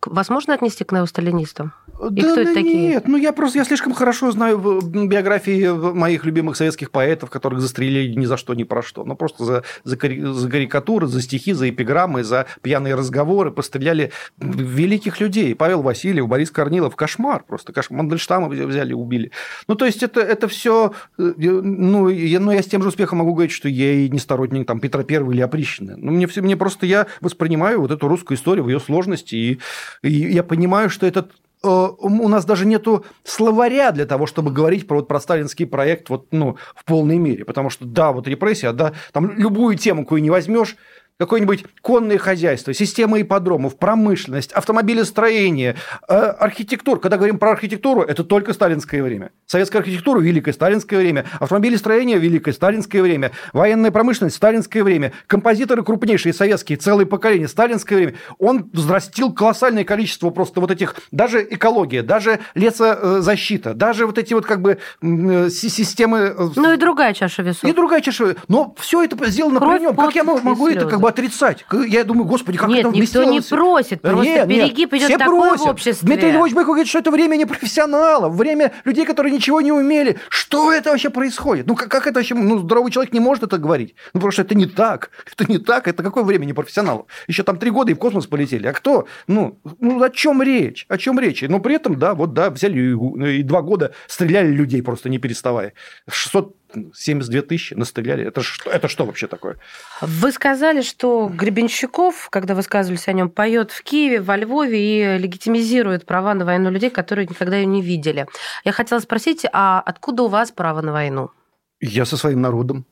вас можно отнести к неосталинистам? И да кто это такие? Нет, ну я просто я слишком хорошо знаю биографии моих любимых советских поэтов, которых застрелили ни за что, ни про что. Ну просто за, за, за карикатуры, за стихи, за эпиграммы, за пьяные разговоры постреляли великих людей. Павел Васильев, Борис Корнилов. Кошмар просто. Кошмар. Мандельштама взяли, убили. Ну то есть это, это все... Э, ну я, ну я с тем же успехом могу говорить, что я и не сторонник там, Петра Первого или Опричнины. Ну мне, мне просто я воспринимаю вот эту русскую историю в ее сложности, и, и я понимаю, что этот Э, у нас даже нету словаря для того, чтобы говорить про, вот, про сталинский проект вот, ну, в полной мере. Потому что, да, вот репрессия, да, там любую тему, какую не возьмешь, какое-нибудь конное хозяйство, система ипподромов, промышленность, автомобилестроение, э, архитектура. Когда говорим про архитектуру, это только сталинское время. Советская архитектура – великое сталинское время, автомобилестроение – великое сталинское время, военная промышленность – сталинское время, композиторы крупнейшие советские, целое поколение – сталинское время. Он взрастил колоссальное количество просто вот этих, даже экология, даже лесозащита, даже вот эти вот как бы э, системы... Э, ну и другая чаша весов. И другая чаша. Но все это сделано Кровь, при нем. Как я могу это как бы отрицать. Я думаю, господи, как Нет, это никто не просит, просто нет, перегиб идет такой просят. в обществе. Дмитрий Львович Быков говорит, что это время не профессионалов, время людей, которые ничего не умели. Что это вообще происходит? Ну, как, как это вообще, ну, здоровый человек не может это говорить. Ну, потому что это не так. *laughs* Это не так. Это какое время не профессионалов? Еще там три года и в космос полетели. А кто? Ну, ну о чем речь? О чем речь? Но при этом, да, вот, да, взяли и, и два года стреляли людей просто не переставая. 600 72 тысячи настреляли. Это что, это что вообще такое? Вы сказали, что Гребенщиков, когда высказывались о нем, поет в Киеве, во Львове и легитимизирует права на войну людей, которые никогда ее не видели. Я хотела спросить, а откуда у вас право на войну? Я со своим народом.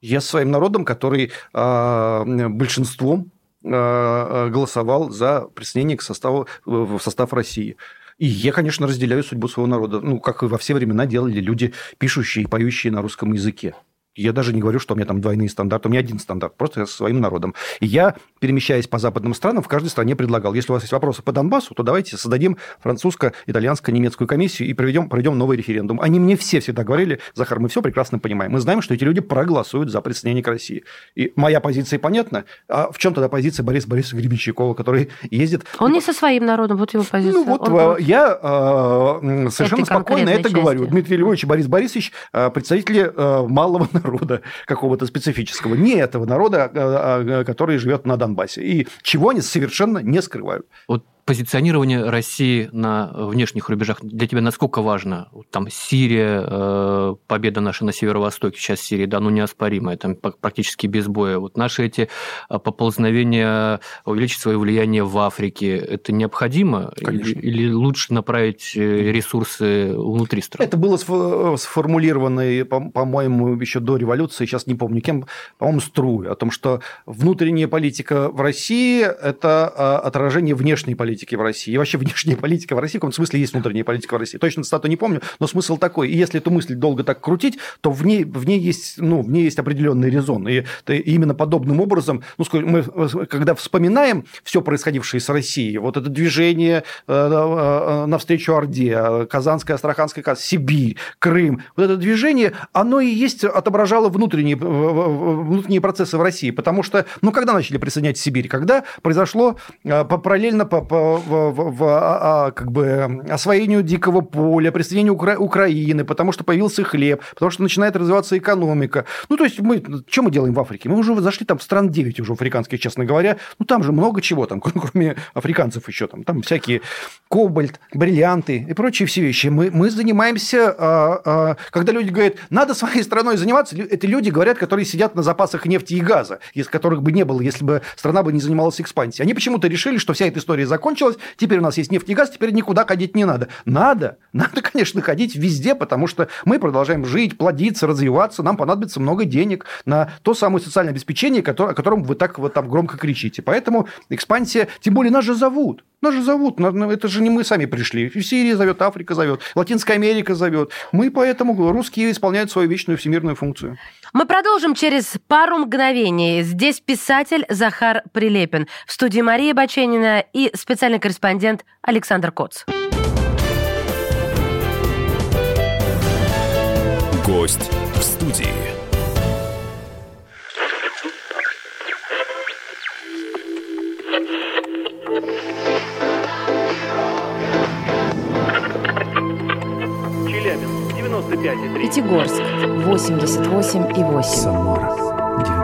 Я со своим народом, который э, большинством э, голосовал за присоединение к составу, в состав России. И я, конечно, разделяю судьбу своего народа. Ну, как и во все времена делали люди, пишущие и поющие на русском языке. Я даже не говорю, что у меня там двойные стандарты, у меня один стандарт, просто я со своим народом. И я, перемещаясь по западным странам, в каждой стране предлагал, если у вас есть вопросы по Донбассу, то давайте создадим французско-итальянско-немецкую комиссию и проведем, проведем новый референдум. Они мне все всегда говорили, Захар, мы все прекрасно понимаем. Мы знаем, что эти люди проголосуют за присоединение к России. И моя позиция понятна. А в чем тогда позиция Бориса Борисовича Гребенщикова, который ездит... Он не со своим народом, вот его позиция. Ну вот Он... я э, совершенно спокойно это части. говорю. Дмитрий Львович и Борис Борисович э, представители э, малого народа народа какого-то специфического, не этого народа, а, а, который живет на Донбассе. И чего они совершенно не скрывают. Вот позиционирование России на внешних рубежах для тебя насколько важно? Там Сирия, э, победа наша на северо-востоке, сейчас Сирия, да, ну неоспоримая, там практически без боя. Вот наши эти э, поползновения увеличить свое влияние в Африке, это необходимо? Конечно. Или, или лучше направить э, ресурсы внутри страны? Это было сформулировано, по-моему, еще до революции, сейчас не помню кем, по-моему, Струй, о том, что внутренняя политика в России – это отражение внешней политики политики в России, и вообще внешняя политика в России, в каком смысле есть внутренняя политика в России. Точно цитату не помню, но смысл такой. И если эту мысль долго так крутить, то в ней, в ней, есть, ну, в ней есть определенный резон. И, именно подобным образом, ну, мы, когда вспоминаем все происходившее с Россией, вот это движение э, э, навстречу Орде, Казанская, Астраханская, Сибирь, Крым, вот это движение, оно и есть, отображало внутренние, внутренние процессы в России. Потому что, ну, когда начали присоединять Сибирь? Когда произошло э, параллельно по, по в, в, в а, а, как бы освоению дикого поля, присоединению Укра- Украины, потому что появился хлеб, потому что начинает развиваться экономика. Ну, то есть мы, что мы делаем в Африке? Мы уже зашли там в стран 9 уже африканских, честно говоря. Ну, там же много чего там, *laughs* кроме африканцев еще там. Там всякие кобальт, бриллианты и прочие все вещи. Мы, мы занимаемся, а, а, когда люди говорят, надо своей страной заниматься, это люди говорят, которые сидят на запасах нефти и газа, из которых бы не было, если бы страна бы не занималась экспансией. Они почему-то решили, что вся эта история закончилась, теперь у нас есть нефть и газ, теперь никуда ходить не надо. Надо, *laughs* надо, конечно, ходить везде, потому что мы продолжаем жить, плодиться, развиваться, нам понадобится много денег на то самое социальное обеспечение, о котором вы так вот там громко кричите. Поэтому экспансия, тем более нас же зовут. Нас же зовут, это же не мы сами пришли. Сирия зовет, Африка зовет, Латинская Америка зовет. Мы поэтому, русские, исполняют свою вечную всемирную функцию. Мы продолжим через пару мгновений. Здесь писатель Захар Прилепин. В студии Мария Баченина и специальный корреспондент Александр Коц. Гость в студии. Челябинск, 95,3. Пятигорск, 88,8. Самара,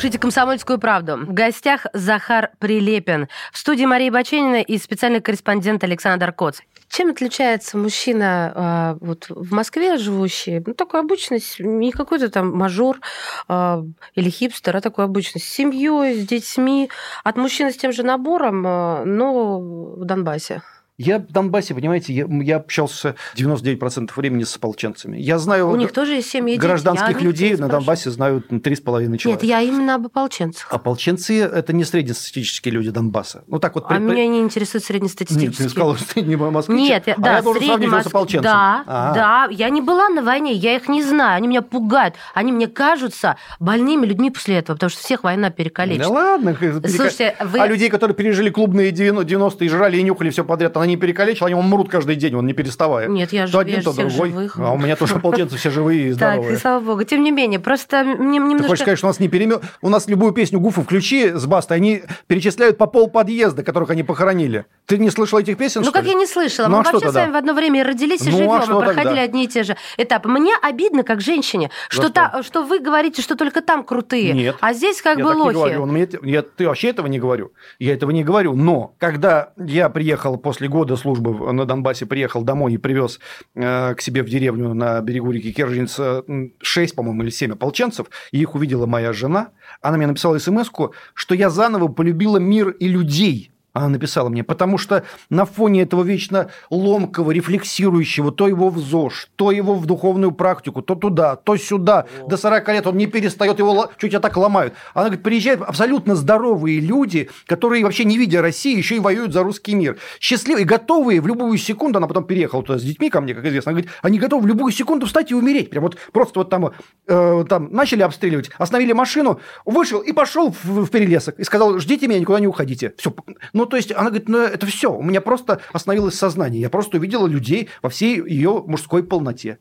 Слушаете «Комсомольскую правду». В гостях Захар Прилепин. В студии Мария Баченина и специальный корреспондент Александр Коц. Чем отличается мужчина а, вот, в Москве живущий, ну, такой обычный, не какой-то там мажор а, или хипстер, а такой обычный, с семьей, с детьми, от мужчины с тем же набором, а, но в Донбассе? Я в Донбассе, понимаете, я, я общался 99% времени с ополченцами. Я знаю У них тоже есть семьи дети. гражданских людей на Донбассе знают 3,5 человека. Нет, я именно об ополченцах. Ополченцы – это не среднестатистические люди Донбасса. Ну, так вот, А при- меня не интересует среднестатистические. Нет, ты сказал, что ты не москвич. Нет, я, а да, я должен сравнить его с ополченцем. Да, А. да, я не была на войне, я их не знаю, они меня пугают, они мне кажутся больными людьми после этого, потому что всех война перекалечит. Да ладно. перека- Слушайте, вы- А людей, которые пережили клубные 90-е, жрали и нюхали все подряд, она не перекалечила, они мрут каждый день, он не переставая. Нет, я то же- один, я же то другой. живых. А у меня тоже ополченцы все живые и Так, здоровые. и слава богу. Тем не менее, просто мне Ты немножко... хочешь сказать, что у нас не перемен... У нас любую песню Гуфу включи с Бастой, они перечисляют по пол подъезда, которых они похоронили. Ты не слышал этих песен, Ну, как я не слышала. Ну, Мы а вообще с вами в одно время родились, и Ну, а живем, и проходили одни и те же этапы. Мне обидно, как женщине, что, что? вы говорите, что только там крутые, а здесь как бы так не лохи. говорю. Он мне- я, ты вообще этого не говорю. Я этого не говорю. Но когда я приехал после года службы на Донбассе, приехал домой и привез э, к себе в деревню на берегу реки Керженец э, м, 6, по-моему, или 7 ополченцев, и их увидела моя жена, она мне написала смс что я заново полюбила мир и людей. Она написала мне, потому что на фоне этого вечно ломкого, рефлексирующего, то его в ЗОЖ, то его в духовную практику, то туда, то сюда, до 40 лет он не перестает, его чуть я так ломают. Она говорит, приезжают абсолютно здоровые люди, которые вообще не видя России, еще и воюют за русский мир. Счастливые, готовые в любую секунду, она потом переехала туда с детьми ко мне, как известно, она говорит, они готовы в любую секунду встать и умереть. Прям вот просто вот там, э, там начали обстреливать, остановили машину, вышел и пошел в, в перелесок и сказал, ждите меня, никуда не уходите. Все. Ну, то есть, она говорит, ну, это все. У меня просто остановилось сознание. Я просто увидела людей во всей ее мужской полноте.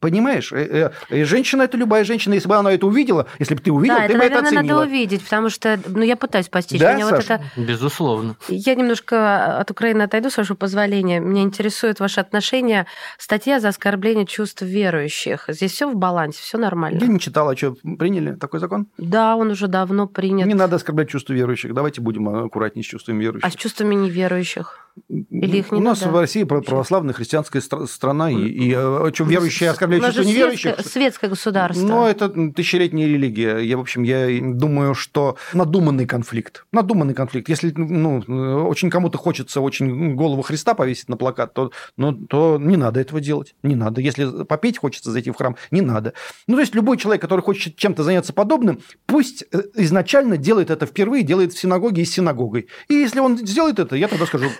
Понимаешь? Э, э, э, Женщина – это любая женщина. Если бы она это увидела, если бы ты увидел, Да, ты это, бы это наверное, оценила. надо увидеть, потому что, ну, я пытаюсь постичь. Да, Меня вот Саша? это... Безусловно. Я немножко от Украины отойду, с вашего позволения. Меня интересует ваше отношение. Статья за оскорбление чувств верующих. Здесь все в балансе, все нормально. Я не читала, что приняли такой закон? Да, он уже давно принят. Не надо оскорблять чувства верующих. Давайте будем аккуратнее с чувствами верующих. А с чувствами неверующих? Или их не У нас надо? в России православная христианская стра- страна, и, и э, чем верующие оскорбляют же неверующих. светское, светское государство. Но это тысячелетняя религия. Я, в общем, я думаю, что надуманный конфликт. Надуманный конфликт. Если ну, очень кому-то хочется очень голову Христа повесить на плакат, то, ну, то не надо этого делать. Не надо. Если попеть хочется зайти в храм, не надо. Ну, то есть любой человек, который хочет чем-то заняться подобным, пусть э, изначально делает это впервые, делает в синагоге и с синагогой. И если он сделает это, я тогда скажу,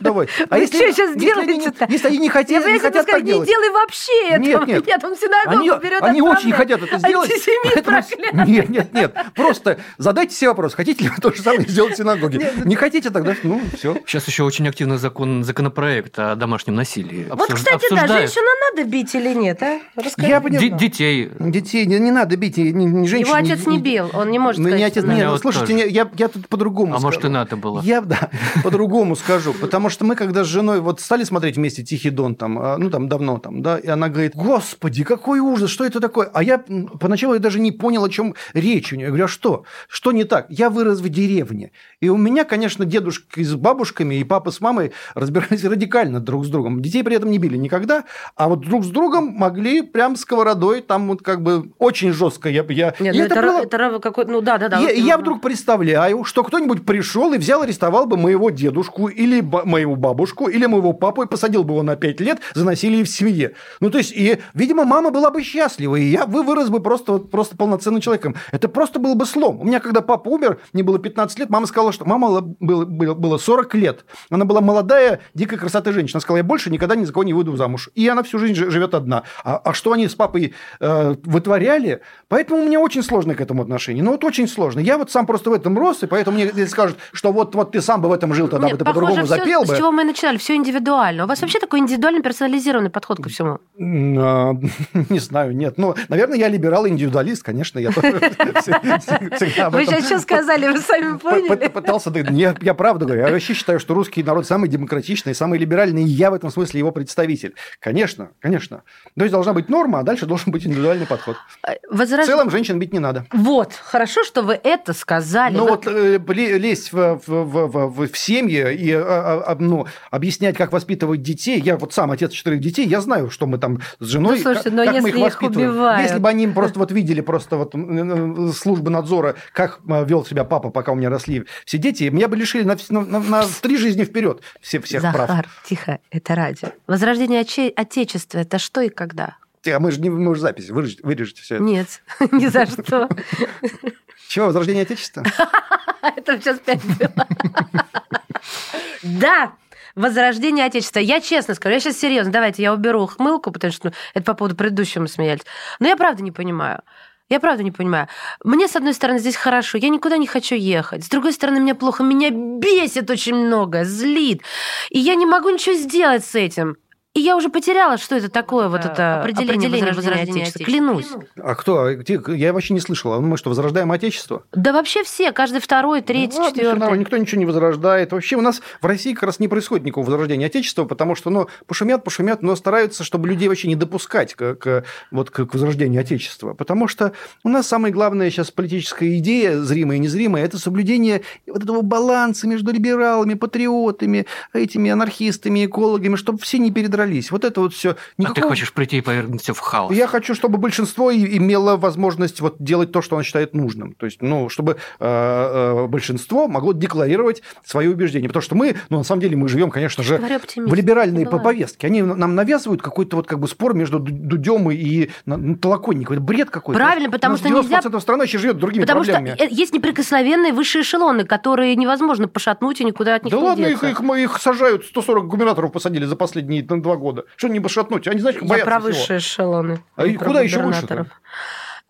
давай. *laughs* Что сейчас если они- делаете-то? Если они не хотят, Я не хотят так сказать, не делать. делай вообще этого. Нет, нет. Нет, он в синагогу Они, берет они отправляет. очень хотят это сделать. Антисемит поэтому-. Нет, нет, нет. Просто задайте себе вопрос, хотите ли вы то же самое сделать в синагоге? Не хотите, тогда ну все. Сейчас еще очень активный закон, законопроект о домашнем насилии. Вот, Обсуж- кстати, да, обсуждают. женщину надо бить или нет, а? Расскажи. Я детей. Детей не, не надо бить, ни, ни женщин. Его отец не бил, он не может Ну, не сказать, отец, что нет, ну, вот слушайте, не- я, я тут по-другому А может, скажу. и надо было. Я, да, по-другому скажу, потому что мы, когда с женой вот стали смотреть вместе «Тихий дон», там, а, ну, там, давно, там, да, и она говорит, господи, какой ужас, что это такое? А я поначалу я даже не понял, о чем речь у нее. Я говорю, а что? Что не так? Я вырос в деревне, и у меня, конечно, дедушка с бабушками и папа с мамой разбирались радикально друг с другом. Детей при этом не били никогда, а вот друг с другом могли прям сковородой, там вот как бы очень жестко. Я, я, Нет, и ну это это, было- это какой ну да, да, да. я, вот я вдруг представляю, что кто-нибудь пришел и взял, арестовал бы моего дедушку или ба- моего бабушку, или моего папу и посадил бы его на 5 лет за насилие в семье. Ну, то есть, и, видимо, мама была бы счастлива, и я вы вырос бы просто, вот просто полноценным человеком. Это просто был бы слом. У меня, когда папа умер, мне было 15 лет, мама сказала, что мама было, было, было- было 40 лет. Она была молодая, дикой красоты женщина. Она сказала, я больше никогда ни за кого не выйду замуж. И она всю жизнь жи- живет одна. А, а что они с папой э, вытворяли, поэтому у меня очень сложное к этому отношение. Ну, вот очень сложно. Я вот сам просто в этом рос, и поэтому мне скажут, что вот, вот ты сам бы в этом жил, тогда Нет, бы ты по-другому запел с бы. чего мы и начинали, все индивидуально. У вас вообще такой индивидуально персонализированный подход ко всему. А, *laughs* Не знаю, нет. Ну, наверное, я либерал индивидуалист, конечно. Я *laughs* Вы сейчас что сказали, вы сами поняли? пытался... Я, правду говорю. Я вообще считаю, что русский народ самый демократичный, самый либеральный, и я в этом смысле его представитель. Конечно, конечно. То есть должна быть норма, а дальше должен быть индивидуальный подход. В Возраж- целом женщин бить не надо. Вот, хорошо, что вы это сказали. Ну Вы- вот э, ле- лезть в, в, в- в- в семьи и а, а, а, ну, объяснять, как воспитывать детей. Я вот сам отец четырех детей, я знаю, что мы там с женой, Ну, слушайте, как, но как мы если их их воспитываем. убивают. Если бы они просто вот видели просто вот службы надзора, как э, вел себя папа, пока у меня росли все дети, меня бы лишили на, на- на- три жизни вперед все, всех Захар, прав. тихо, это радио. Возрождение Отечества – это что и когда? А мы же не мы же запись, вырежете, вырежете все это. Нет, *laughs* ни за что. Чего, возрождение Отечества? *laughs* Это сейчас пять было. Да, Возрождение Отечества. Я честно скажу, я сейчас серьезно, давайте я уберу хмылку, потому что ну, это по поводу предыдущего мы смеялись. Но я правда не понимаю. Я правда не понимаю. Мне, с одной стороны, здесь хорошо, я никуда не хочу ехать. С другой стороны, мне плохо, меня бесит очень много, злит. И я не могу ничего сделать с этим. И я уже потеряла, что это такое, вот это определение, возрождения, Отечества. Клянусь. А кто? А где? Я вообще не слышала. Ну, Мы что, возрождаем Отечество? Да вообще все, каждый второй, третий, Ну, ладно, всё четвертый. никто ничего не возрождает. Вообще у нас в России как раз не происходит никакого возрождения Отечества, потому что, ну, пошумят, пошумят, но стараются, чтобы людей вообще не допускать к, к- вот, к возрождению Отечества. Потому что у нас самая главная сейчас политическая идея, зримая и незримая, это соблюдение вот этого баланса между либералами, патриотами, этими анархистами, экологами, чтобы все не передрались. Вот это вот все. А ты хочешь прийти и повергнуть все в хаос. Я хочу, чтобы большинство имело возможность вот делать то, что оно считает нужным. То есть, ну, чтобы э, э, большинство могло декларировать свои убеждения. Потому что мы, ну, на самом деле, мы живем, конечно же, в либеральной повестке. Они нам навязывают какой-то вот как бы спор между Ду- Дудем и ну, Толоконниковым. Это бред какой-то. Правильно, потому что нельзя- 90% страны еще живет другими Потому проблемами. что э, есть неприкосновенные высшие эшелоны, которые невозможно пошатнуть и никуда от них Да не ладно, их, их, их сажают, 140 губернаторов посадили за последние там, два года. Что не пошатнуть? Они, знаешь, как Я боятся про высшие эшелоны. А про куда еще губернаторов. выше-то?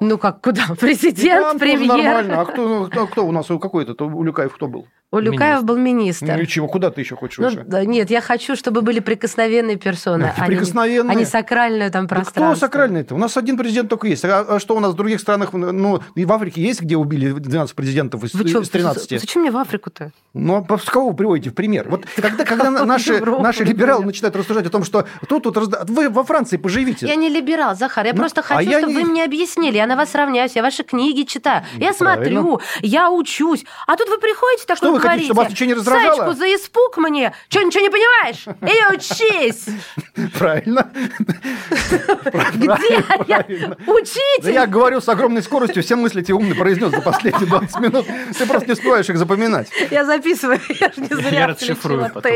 Ну как, куда? *laughs* Президент, премьер. нормально. А кто, ну, кто, кто у нас, у какой-то, то у Люкаев кто был? У Люкаев был министр. Ну и чего, куда ты еще хочешь Ну, да, нет, я хочу, чтобы были прикосновенные персоны, а не- Прикосновенные? а не сакральное там Да пространство. кто сакральный-то? У нас один президент только есть. А, а что у нас в других странах? Ну, и в Африке есть, где убили 12 президентов из, Вы из 13? зачем мне в Африку-то? Ну, а с кого вы приводите в пример? Вот *laughs* когда, когда наши, наши либералы начинают рассуждать о том, что тут, тут разда- вы во Франции поживите. Я не либерал, Захар. Я Ну, просто а хочу, я чтобы не- вы мне объяснили. Я на вас равняюсь, я ваши книги читаю. Я Правильно. смотрю, я учусь. А тут вы приходите такой Что вы вы хотите, чтобы вас ничего не раздражало? Сачку за испуг мне? Что, ничего не понимаешь? Эй, учись! *laughs* Правильно. Где я? Учитель! Я говорю с огромной скоростью, все мысли тебе умно произнес за последние 20 минут. Ты просто не успеваешь их запоминать. Я записываю, *laughs* я же не зря Я расшифрую потом.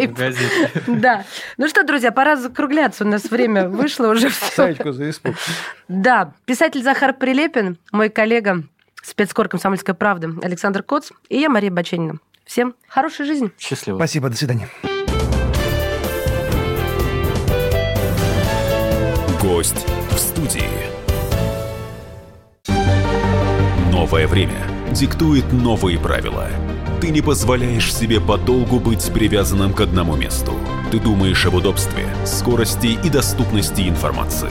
*laughs* Да. Ну что, друзья, пора закругляться. У нас время вышло уже все. Сачку за испуг. Да. Писатель Захар Прилепин, мой коллега, спецкор «Комсомольская правда» Александр Коц и я, Мария Баченина. Всем хорошей жизни. Счастливо. Спасибо, до свидания. Гость в студии. Новое время диктует новые правила. Ты не позволяешь себе подолгу быть привязанным к одному месту. Ты думаешь об удобстве, скорости и доступности информации.